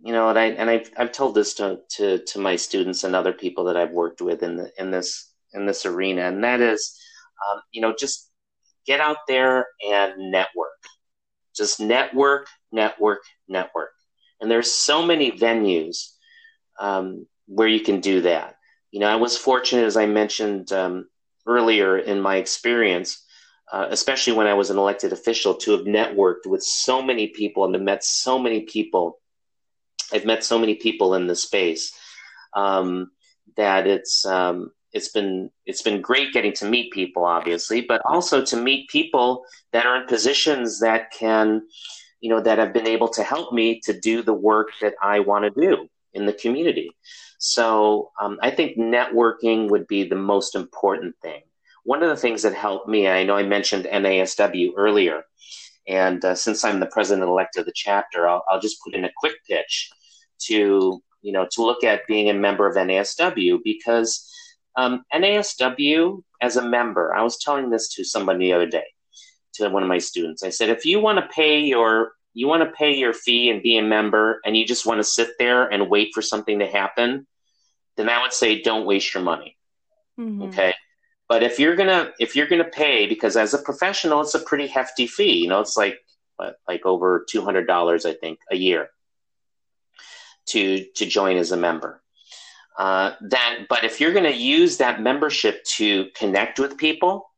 [SPEAKER 2] you know, and I and I've I've told this to, to to my students and other people that I've worked with in the in this in this arena, and that is, um, you know, just get out there and network, just network, network, network, and there's so many venues um, where you can do that. You know, I was fortunate, as I mentioned um, earlier in my experience, uh, especially when I was an elected official, to have networked with so many people and to met so many people. I've met so many people in the space um, that it's um, it's been it's been great getting to meet people, obviously, but also to meet people that are in positions that can, you know, that have been able to help me to do the work that I want to do in the community. So um, I think networking would be the most important thing. One of the things that helped me, I know I mentioned NASW earlier, and uh, since I'm the president elect of the chapter, I'll, I'll just put in a quick pitch to you know to look at being a member of NASW because um, NASW as a member, I was telling this to somebody the other day, to one of my students. I said, if you want to pay your you want to pay your fee and be a member and you just want to sit there and wait for something to happen, then I would say don't waste your money. Mm-hmm. Okay. But if you're gonna if you're gonna pay, because as a professional, it's a pretty hefty fee. You know, it's like what, like over two hundred dollars, I think, a year to to join as a member. Uh, then, but if you're going to use that membership to connect with people,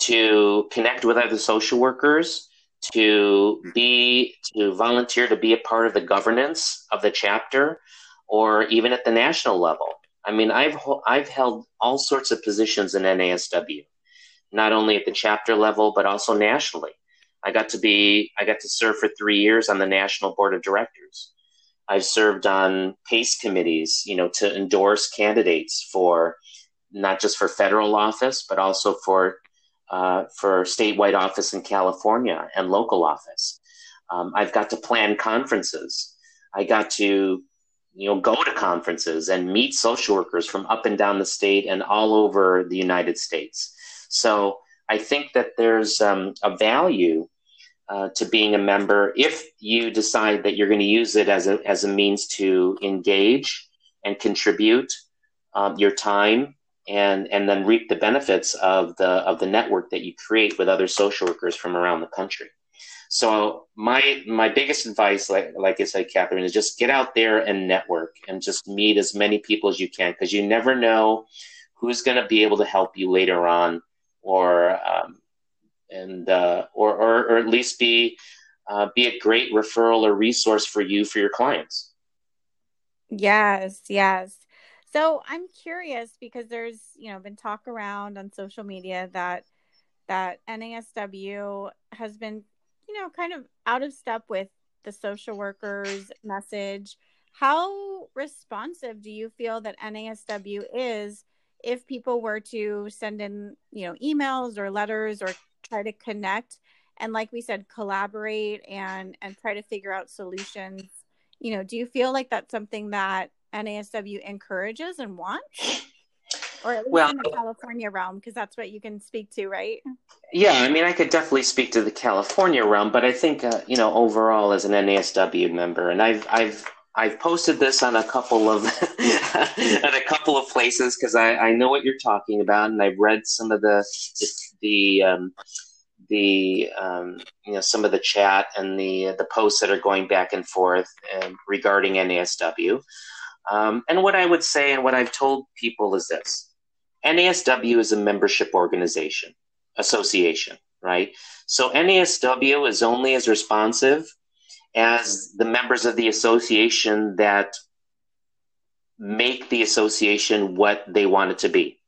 [SPEAKER 2] to connect with other social workers, to be to volunteer to be a part of the governance of the chapter or even at the national level. I mean, I've I've held all sorts of positions in NASW, not only at the chapter level but also nationally. I got to be I got to serve for 3 years on the national board of directors. I've served on PACE committees, you know, to endorse candidates for not just for federal office but also for uh, for statewide office in California and local office. Um, I've got to plan conferences. I got to, you know, go to conferences and meet social workers from up and down the state and all over the United States. So I think that there's um, a value uh, to being a member if you decide that you're going to use it as a as a means to engage and contribute um, your time and and then reap the benefits of the of the network that you create with other social workers from around the country. So my my biggest advice, like like I said, Catherine, is just get out there and network and just meet as many people as you can because you never know who's going to be able to help you later on, or um, and uh, or, or or at least be uh, be a great referral or resource for you for your clients.
[SPEAKER 1] Yes, yes. So I'm curious because there's, you know, been talk around on social media that that NASW has been, you know, kind of out of step with the social workers message. How responsive do you feel that NASW is if people were to send in, you know, emails or letters or try to connect and like we said collaborate and and try to figure out solutions you know do you feel like that's something that NASW encourages and wants? Or at least well, in the California realm, because that's what you can speak to, right?
[SPEAKER 2] Yeah, I mean, I could definitely speak to the California realm, but I think, uh, you know, overall as an NASW member, and I've, I've, I've posted this on a couple of at a couple of places because I, I know what you're talking about, and I've read some of the the, the um, the um, you know some of the chat and the the posts that are going back and forth um, regarding NASW. Um, and what I would say and what I've told people is this NASW is a membership organization, association, right? So NASW is only as responsive as the members of the association that make the association what they want it to be.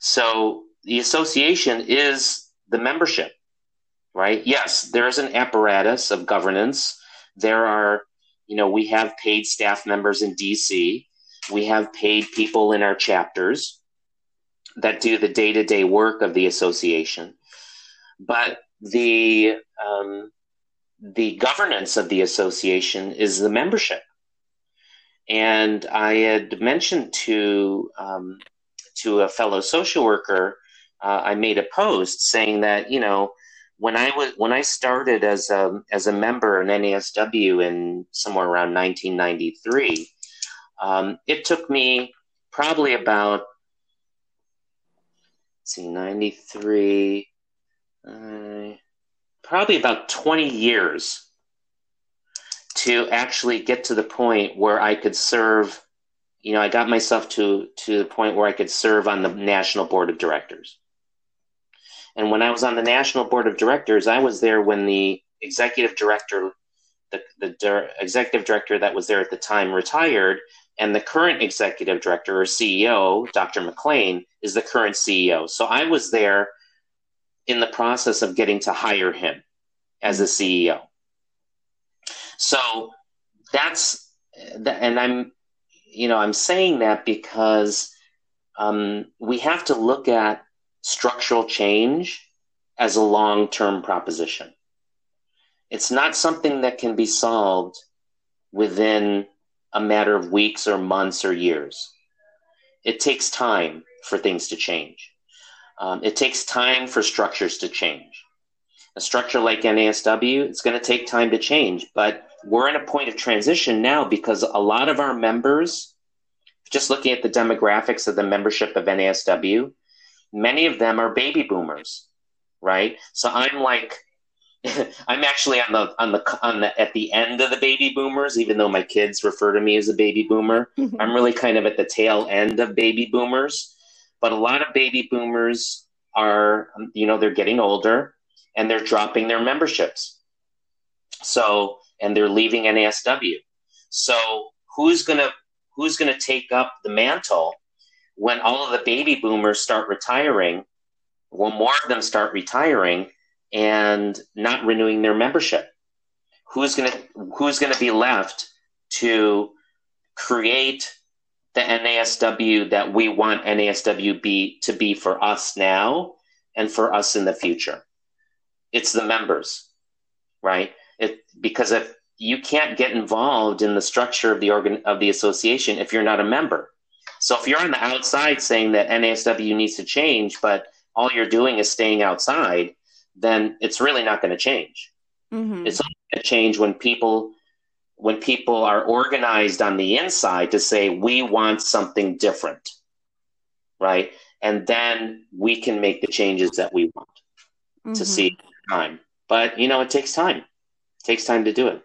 [SPEAKER 2] So the association is the membership, right? Yes, there is an apparatus of governance. There are you know, we have paid staff members in DC. We have paid people in our chapters that do the day to day work of the association. But the um, the governance of the association is the membership. And I had mentioned to um, to a fellow social worker, uh, I made a post saying that you know when I was when I started as a as a member in NASW in somewhere around 1993, um, it took me probably about see 93, uh, probably about 20 years to actually get to the point where I could serve. You know, I got myself to to the point where I could serve on the national board of directors. And when I was on the national board of directors, I was there when the executive director, the, the di- executive director that was there at the time retired, and the current executive director or CEO, Dr. McClain, is the current CEO. So I was there in the process of getting to hire him as a CEO. So that's, and I'm, you know, I'm saying that because um, we have to look at structural change as a long term proposition. It's not something that can be solved within a matter of weeks or months or years. It takes time for things to change. Um, it takes time for structures to change. A structure like NASW, it's going to take time to change, but we're in a point of transition now because a lot of our members, just looking at the demographics of the membership of NASW, many of them are baby boomers, right? So I'm like, I'm actually on the on the on the at the end of the baby boomers, even though my kids refer to me as a baby boomer. Mm-hmm. I'm really kind of at the tail end of baby boomers. But a lot of baby boomers are, you know, they're getting older and they're dropping their memberships. So and they're leaving NASW. So who's gonna who's gonna take up the mantle when all of the baby boomers start retiring, when more of them start retiring and not renewing their membership, who's gonna who's gonna be left to create the NASW that we want NASW be to be for us now and for us in the future? It's the members, right? It because if you can't get involved in the structure of the organ of the association if you're not a member so if you're on the outside saying that NASW needs to change, but all you're doing is staying outside, then it's really not going to change. Mm-hmm. It's only going to change when people when people are organized on the inside to say we want something different, right? And then we can make the changes that we want mm-hmm. to see time. But you know, it takes time. Takes time to do it.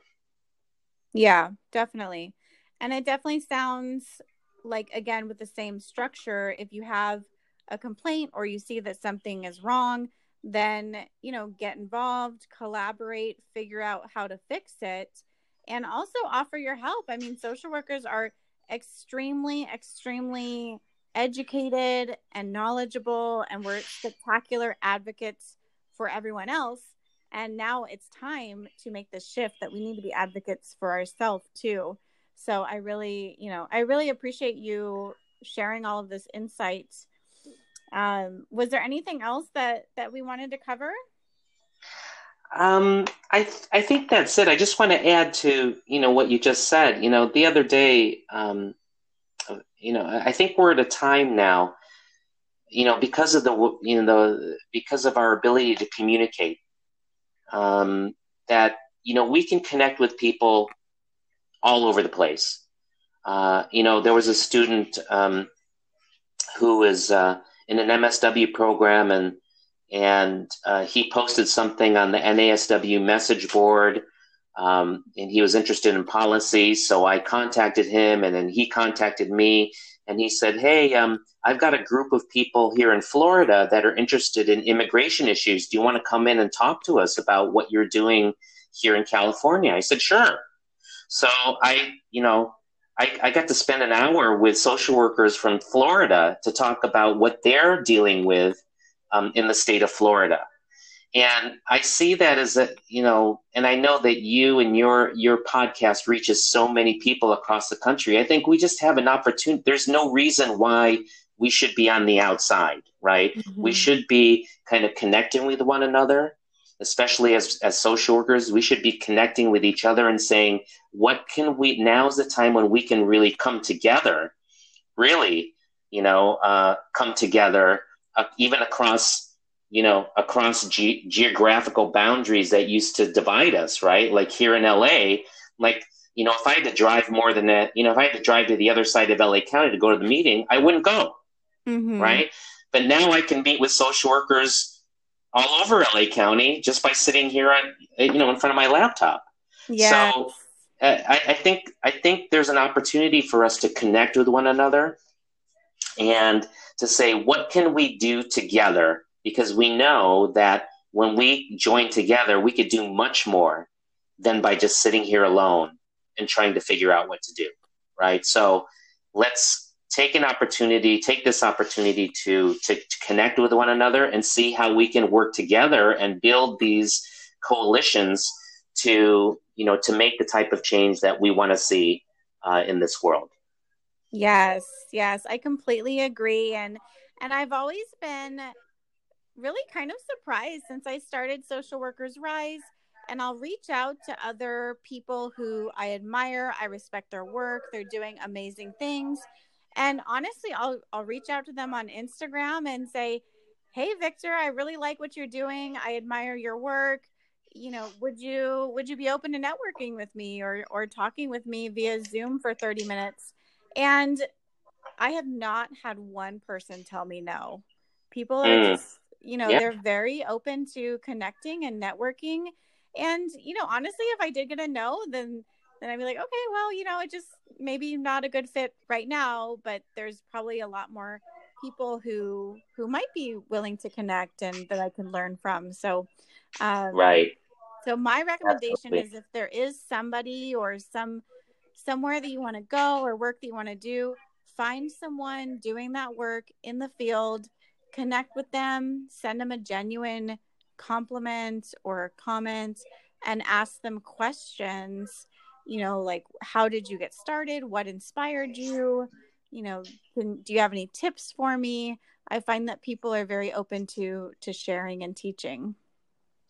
[SPEAKER 1] Yeah, definitely. And it definitely sounds like again with the same structure if you have a complaint or you see that something is wrong then you know get involved collaborate figure out how to fix it and also offer your help i mean social workers are extremely extremely educated and knowledgeable and we're spectacular advocates for everyone else and now it's time to make the shift that we need to be advocates for ourselves too so I really, you know, I really appreciate you sharing all of this insight. Um, was there anything else that that we wanted to cover?
[SPEAKER 2] Um, I th- I think that's it. I just want to add to you know what you just said. You know, the other day, um, you know, I think we're at a time now. You know, because of the you know because of our ability to communicate, um, that you know we can connect with people all over the place. Uh, you know, there was a student um, who was uh, in an MSW program, and and uh, he posted something on the NASW message board, um, and he was interested in policy. So I contacted him, and then he contacted me, and he said, "Hey, um, I've got a group of people here in Florida that are interested in immigration issues. Do you want to come in and talk to us about what you're doing here in California?" I said, "Sure." So I, you know, I, I got to spend an hour with social workers from Florida to talk about what they're dealing with um, in the state of Florida. And I see that as a, you know, and I know that you and your your podcast reaches so many people across the country. I think we just have an opportunity. There's no reason why we should be on the outside, right? Mm-hmm. We should be kind of connecting with one another especially as, as social workers, we should be connecting with each other and saying, what can we, now's the time when we can really come together, really, you know, uh, come together, uh, even across, you know, across ge- geographical boundaries that used to divide us, right? Like here in LA, like, you know, if I had to drive more than that, you know, if I had to drive to the other side of LA County to go to the meeting, I wouldn't go, mm-hmm. right? But now I can meet with social workers all over LA County just by sitting here on you know in front of my laptop. Yeah. So I, I think I think there's an opportunity for us to connect with one another and to say what can we do together because we know that when we join together we could do much more than by just sitting here alone and trying to figure out what to do right? So let's take an opportunity take this opportunity to, to, to connect with one another and see how we can work together and build these coalitions to you know to make the type of change that we want to see uh, in this world.
[SPEAKER 1] Yes yes i completely agree. And and i've always been really kind of surprised since i started social workers rise and i'll reach out to other people who i admire i respect their work they're doing amazing things and honestly i'll i'll reach out to them on instagram and say hey victor i really like what you're doing i admire your work you know would you would you be open to networking with me or or talking with me via zoom for 30 minutes and i have not had one person tell me no people are mm. just you know yeah. they're very open to connecting and networking and you know honestly if i did get a no then then i'd be like okay well you know it just maybe not a good fit right now but there's probably a lot more people who who might be willing to connect and that i can learn from so
[SPEAKER 2] um, right
[SPEAKER 1] so my recommendation Absolutely. is if there is somebody or some somewhere that you want to go or work that you want to do, find someone doing that work in the field, connect with them, send them a genuine compliment or comment and ask them questions, you know, like how did you get started? What inspired you? You know, can, do you have any tips for me? I find that people are very open to to sharing and teaching.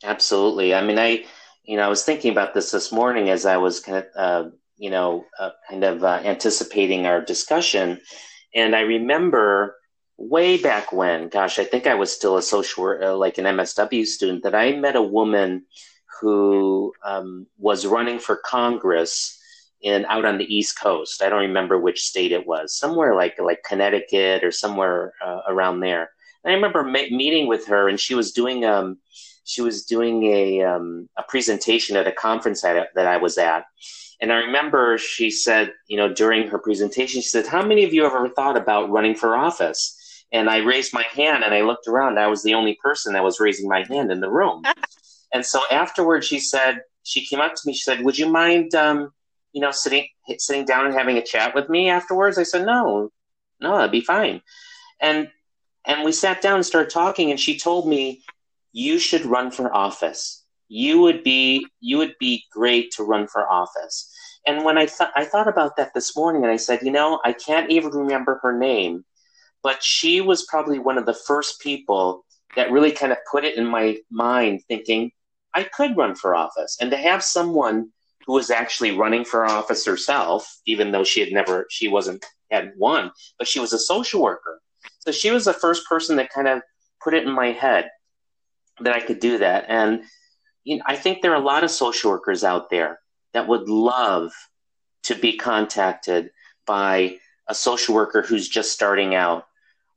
[SPEAKER 2] Absolutely. I mean, I, you know, I was thinking about this this morning as I was kind of, uh, you know, uh, kind of uh, anticipating our discussion, and I remember way back when, gosh, I think I was still a social, uh, like an MSW student, that I met a woman who um, was running for Congress in out on the East Coast. I don't remember which state it was, somewhere like like Connecticut or somewhere uh, around there. And I remember ma- meeting with her, and she was doing um, she was doing a um, a presentation at a conference that, that I was at, and I remember she said, you know, during her presentation, she said, "How many of you ever thought about running for office?" And I raised my hand, and I looked around. I was the only person that was raising my hand in the room. and so afterwards, she said, she came up to me. She said, "Would you mind, um, you know, sitting sitting down and having a chat with me afterwards?" I said, "No, no, that'd be fine." And and we sat down and started talking, and she told me you should run for office. You would be you would be great to run for office. And when I thought I thought about that this morning and I said, you know, I can't even remember her name, but she was probably one of the first people that really kind of put it in my mind thinking I could run for office. And to have someone who was actually running for office herself, even though she had never she wasn't had won, but she was a social worker. So she was the first person that kind of put it in my head that I could do that. And you know, I think there are a lot of social workers out there that would love to be contacted by a social worker who's just starting out,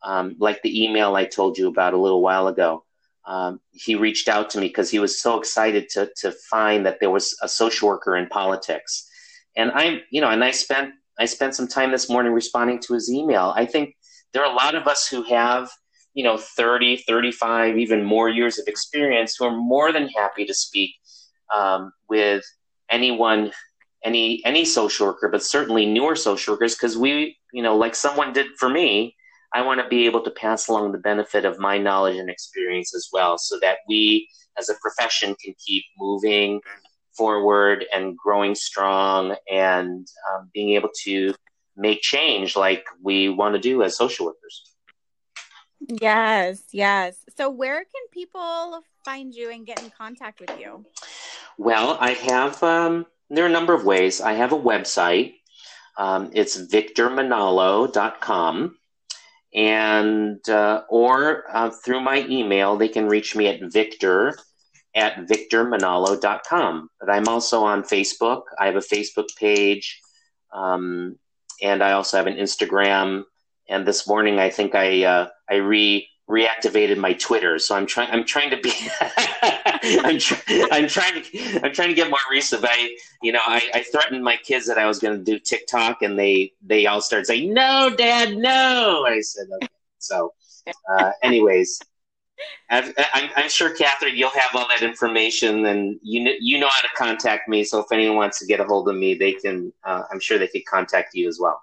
[SPEAKER 2] um, like the email I told you about a little while ago. Um, he reached out to me because he was so excited to to find that there was a social worker in politics, and I, you know, and I spent I spent some time this morning responding to his email. I think there are a lot of us who have you know 30 35 even more years of experience who are more than happy to speak um, with anyone any any social worker but certainly newer social workers because we you know like someone did for me i want to be able to pass along the benefit of my knowledge and experience as well so that we as a profession can keep moving forward and growing strong and um, being able to make change like we want to do as social workers
[SPEAKER 1] Yes, yes. So, where can people find you and get in contact with you?
[SPEAKER 2] Well, I have, um, there are a number of ways. I have a website. Um, it's victormanalo.com. And, uh, or uh, through my email, they can reach me at victor at victormanalo.com. But I'm also on Facebook. I have a Facebook page. Um, and I also have an Instagram and this morning I think I uh, I re reactivated my Twitter. So I'm trying I'm trying to be I'm, I'm trying to I'm trying to get more recent. I you know I, I threatened my kids that I was going to do TikTok, and they they all started saying, "No, Dad, no." I said, "Okay." So, uh, anyways, i am sure Catherine, you'll have all that information, and you know, you know how to contact me. So if anyone wants to get a hold of me, they can. Uh, I'm sure they could contact you as well.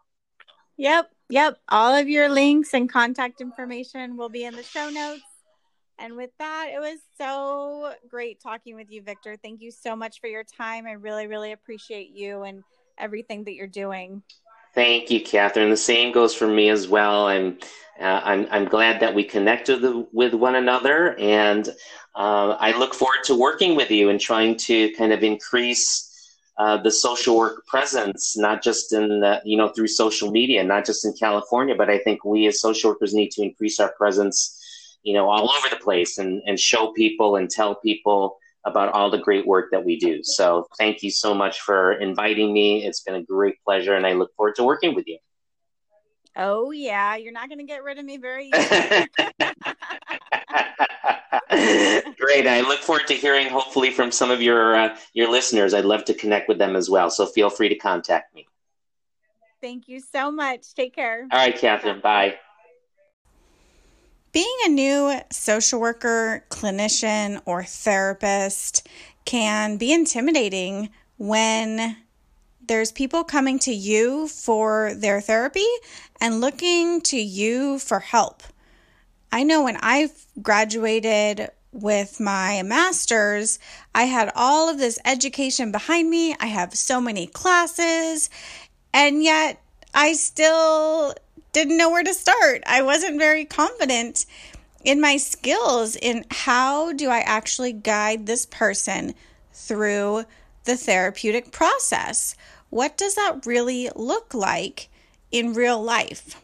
[SPEAKER 1] Yep, yep. All of your links and contact information will be in the show notes. And with that, it was so great talking with you, Victor. Thank you so much for your time. I really, really appreciate you and everything that you're doing.
[SPEAKER 2] Thank you, Catherine. The same goes for me as well. I'm uh, I'm, I'm glad that we connected with one another, and uh, I look forward to working with you and trying to kind of increase uh, the social work presence, not just in the, you know through social media, not just in California, but I think we as social workers need to increase our presence, you know, all over the place and and show people and tell people about all the great work that we do. So thank you so much for inviting me. It's been a great pleasure, and I look forward to working with you.
[SPEAKER 1] Oh yeah, you're not going to get rid of me very easily.
[SPEAKER 2] Great. I look forward to hearing hopefully from some of your uh, your listeners. I'd love to connect with them as well. So feel free to contact me.
[SPEAKER 1] Thank you so much. Take care.
[SPEAKER 2] All right, Catherine. Bye.
[SPEAKER 1] Being a new social worker, clinician, or therapist can be intimidating when there's people coming to you for their therapy and looking to you for help. I know when I graduated with my master's, I had all of this education behind me. I have so many classes, and yet I still didn't know where to start. I wasn't very confident in my skills in how do I actually guide this person through the therapeutic process? What does that really look like in real life?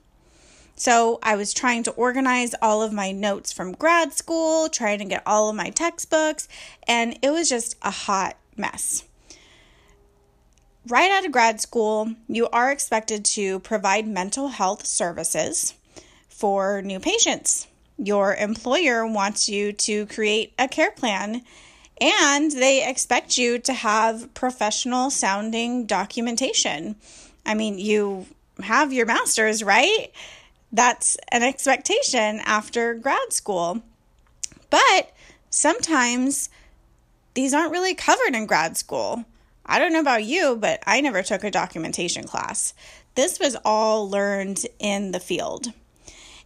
[SPEAKER 1] So, I was trying to organize all of my notes from grad school, trying to get all of my textbooks, and it was just a hot mess. Right out of grad school, you are expected to provide mental health services for new patients. Your employer wants you to create a care plan and they expect you to have professional sounding documentation. I mean, you have your master's, right? That's an expectation after grad school. But sometimes these aren't really covered in grad school. I don't know about you, but I never took a documentation class. This was all learned in the field.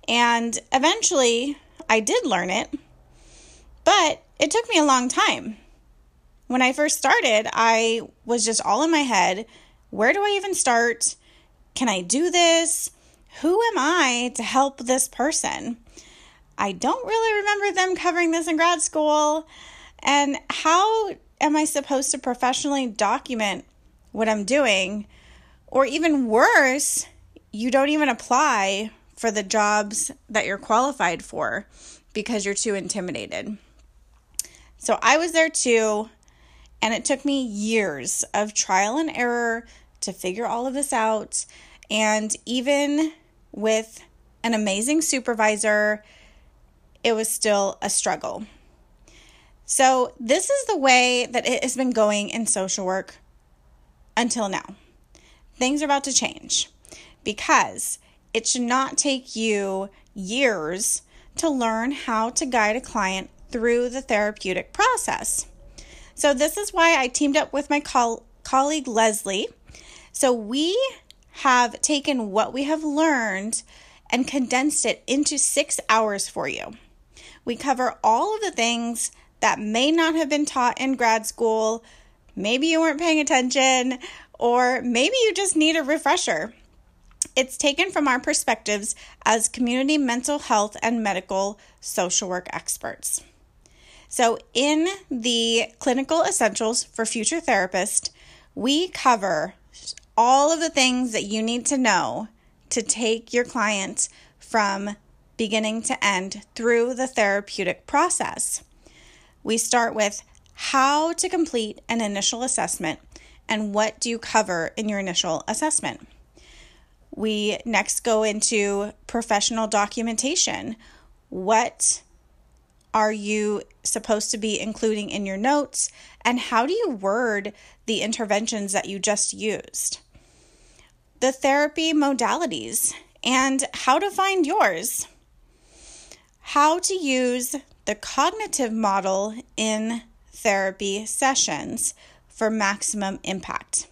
[SPEAKER 1] And eventually I did learn it, but it took me a long time. When I first started, I was just all in my head where do I even start? Can I do this? Who am I to help this person? I don't really remember them covering this in grad school. And how am I supposed to professionally document what I'm doing? Or even worse, you don't even apply for the jobs that you're qualified for because you're too intimidated. So I was there too, and it took me years of trial and error to figure all of this out. And even with an amazing supervisor, it was still a struggle. So, this is the way that it has been going in social work until now. Things are about to change because it should not take you years to learn how to guide a client through the therapeutic process. So, this is why I teamed up with my col- colleague Leslie. So, we have taken what we have learned and condensed it into six hours for you. We cover all of the things that may not have been taught in grad school. Maybe you weren't paying attention, or maybe you just need a refresher. It's taken from our perspectives as community mental health and medical social work experts. So, in the clinical essentials for future therapists, we cover all of the things that you need to know to take your client from beginning to end through the therapeutic process. We start with how to complete an initial assessment and what do you cover in your initial assessment. We next go into professional documentation. What are you supposed to be including in your notes? And how do you word the interventions that you just used? The therapy modalities and how to find yours. How to use the cognitive model in therapy sessions for maximum impact.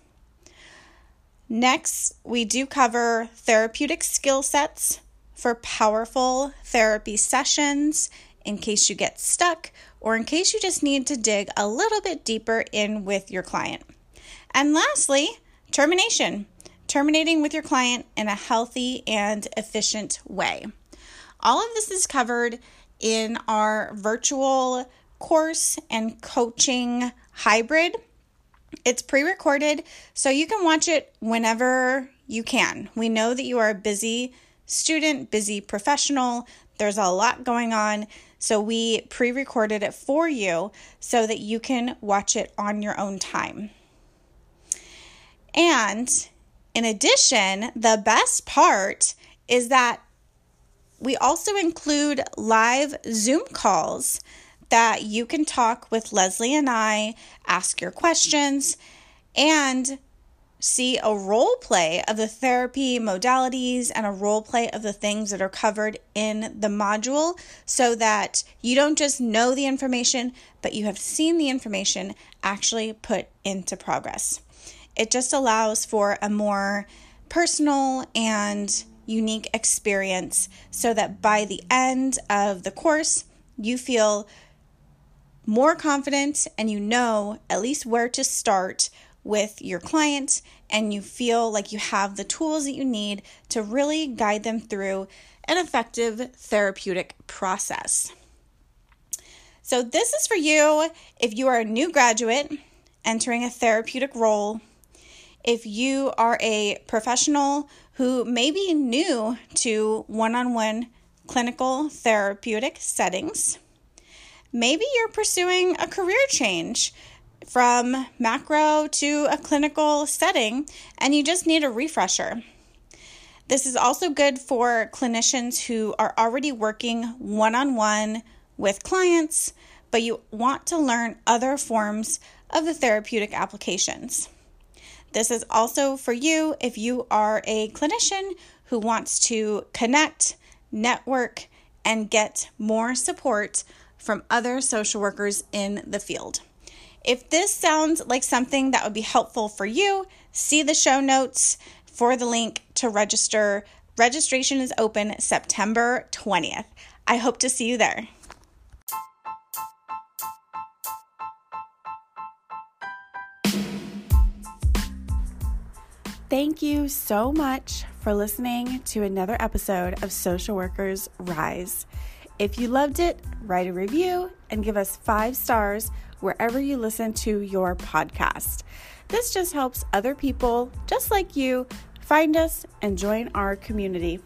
[SPEAKER 1] Next, we do cover therapeutic skill sets for powerful therapy sessions in case you get stuck or in case you just need to dig a little bit deeper in with your client. And lastly, termination. Terminating with your client in a healthy and efficient way. All of this is covered in our virtual course and coaching hybrid. It's pre recorded, so you can watch it whenever you can. We know that you are a busy student, busy professional. There's a lot going on. So we pre recorded it for you so that you can watch it on your own time. And in addition, the best part is that we also include live Zoom calls that you can talk with Leslie and I, ask your questions, and see a role play of the therapy modalities and a role play of the things that are covered in the module so that you don't just know the information, but you have seen the information actually put into progress. It just allows for a more personal and unique experience so that by the end of the course, you feel more confident and you know at least where to start with your client and you feel like you have the tools that you need to really guide them through an effective therapeutic process. So, this is for you if you are a new graduate entering a therapeutic role, if you are a professional who may be new to one on one clinical therapeutic settings. Maybe you're pursuing a career change from macro to a clinical setting and you just need a refresher. This is also good for clinicians who are already working one on one with clients, but you want to learn other forms of the therapeutic applications. This is also for you if you are a clinician who wants to connect, network, and get more support from other social workers in the field. If this sounds like something that would be helpful for you, see the show notes for the link to register. Registration is open September 20th. I hope to see you there. Thank you so much for listening to another episode of Social Workers Rise. If you loved it, write a review and give us five stars wherever you listen to your podcast. This just helps other people just like you find us and join our community.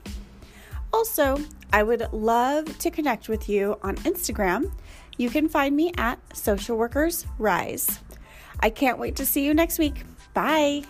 [SPEAKER 1] Also, I would love to connect with you on Instagram. You can find me at Social Workers Rise. I can't wait to see you next week. Bye.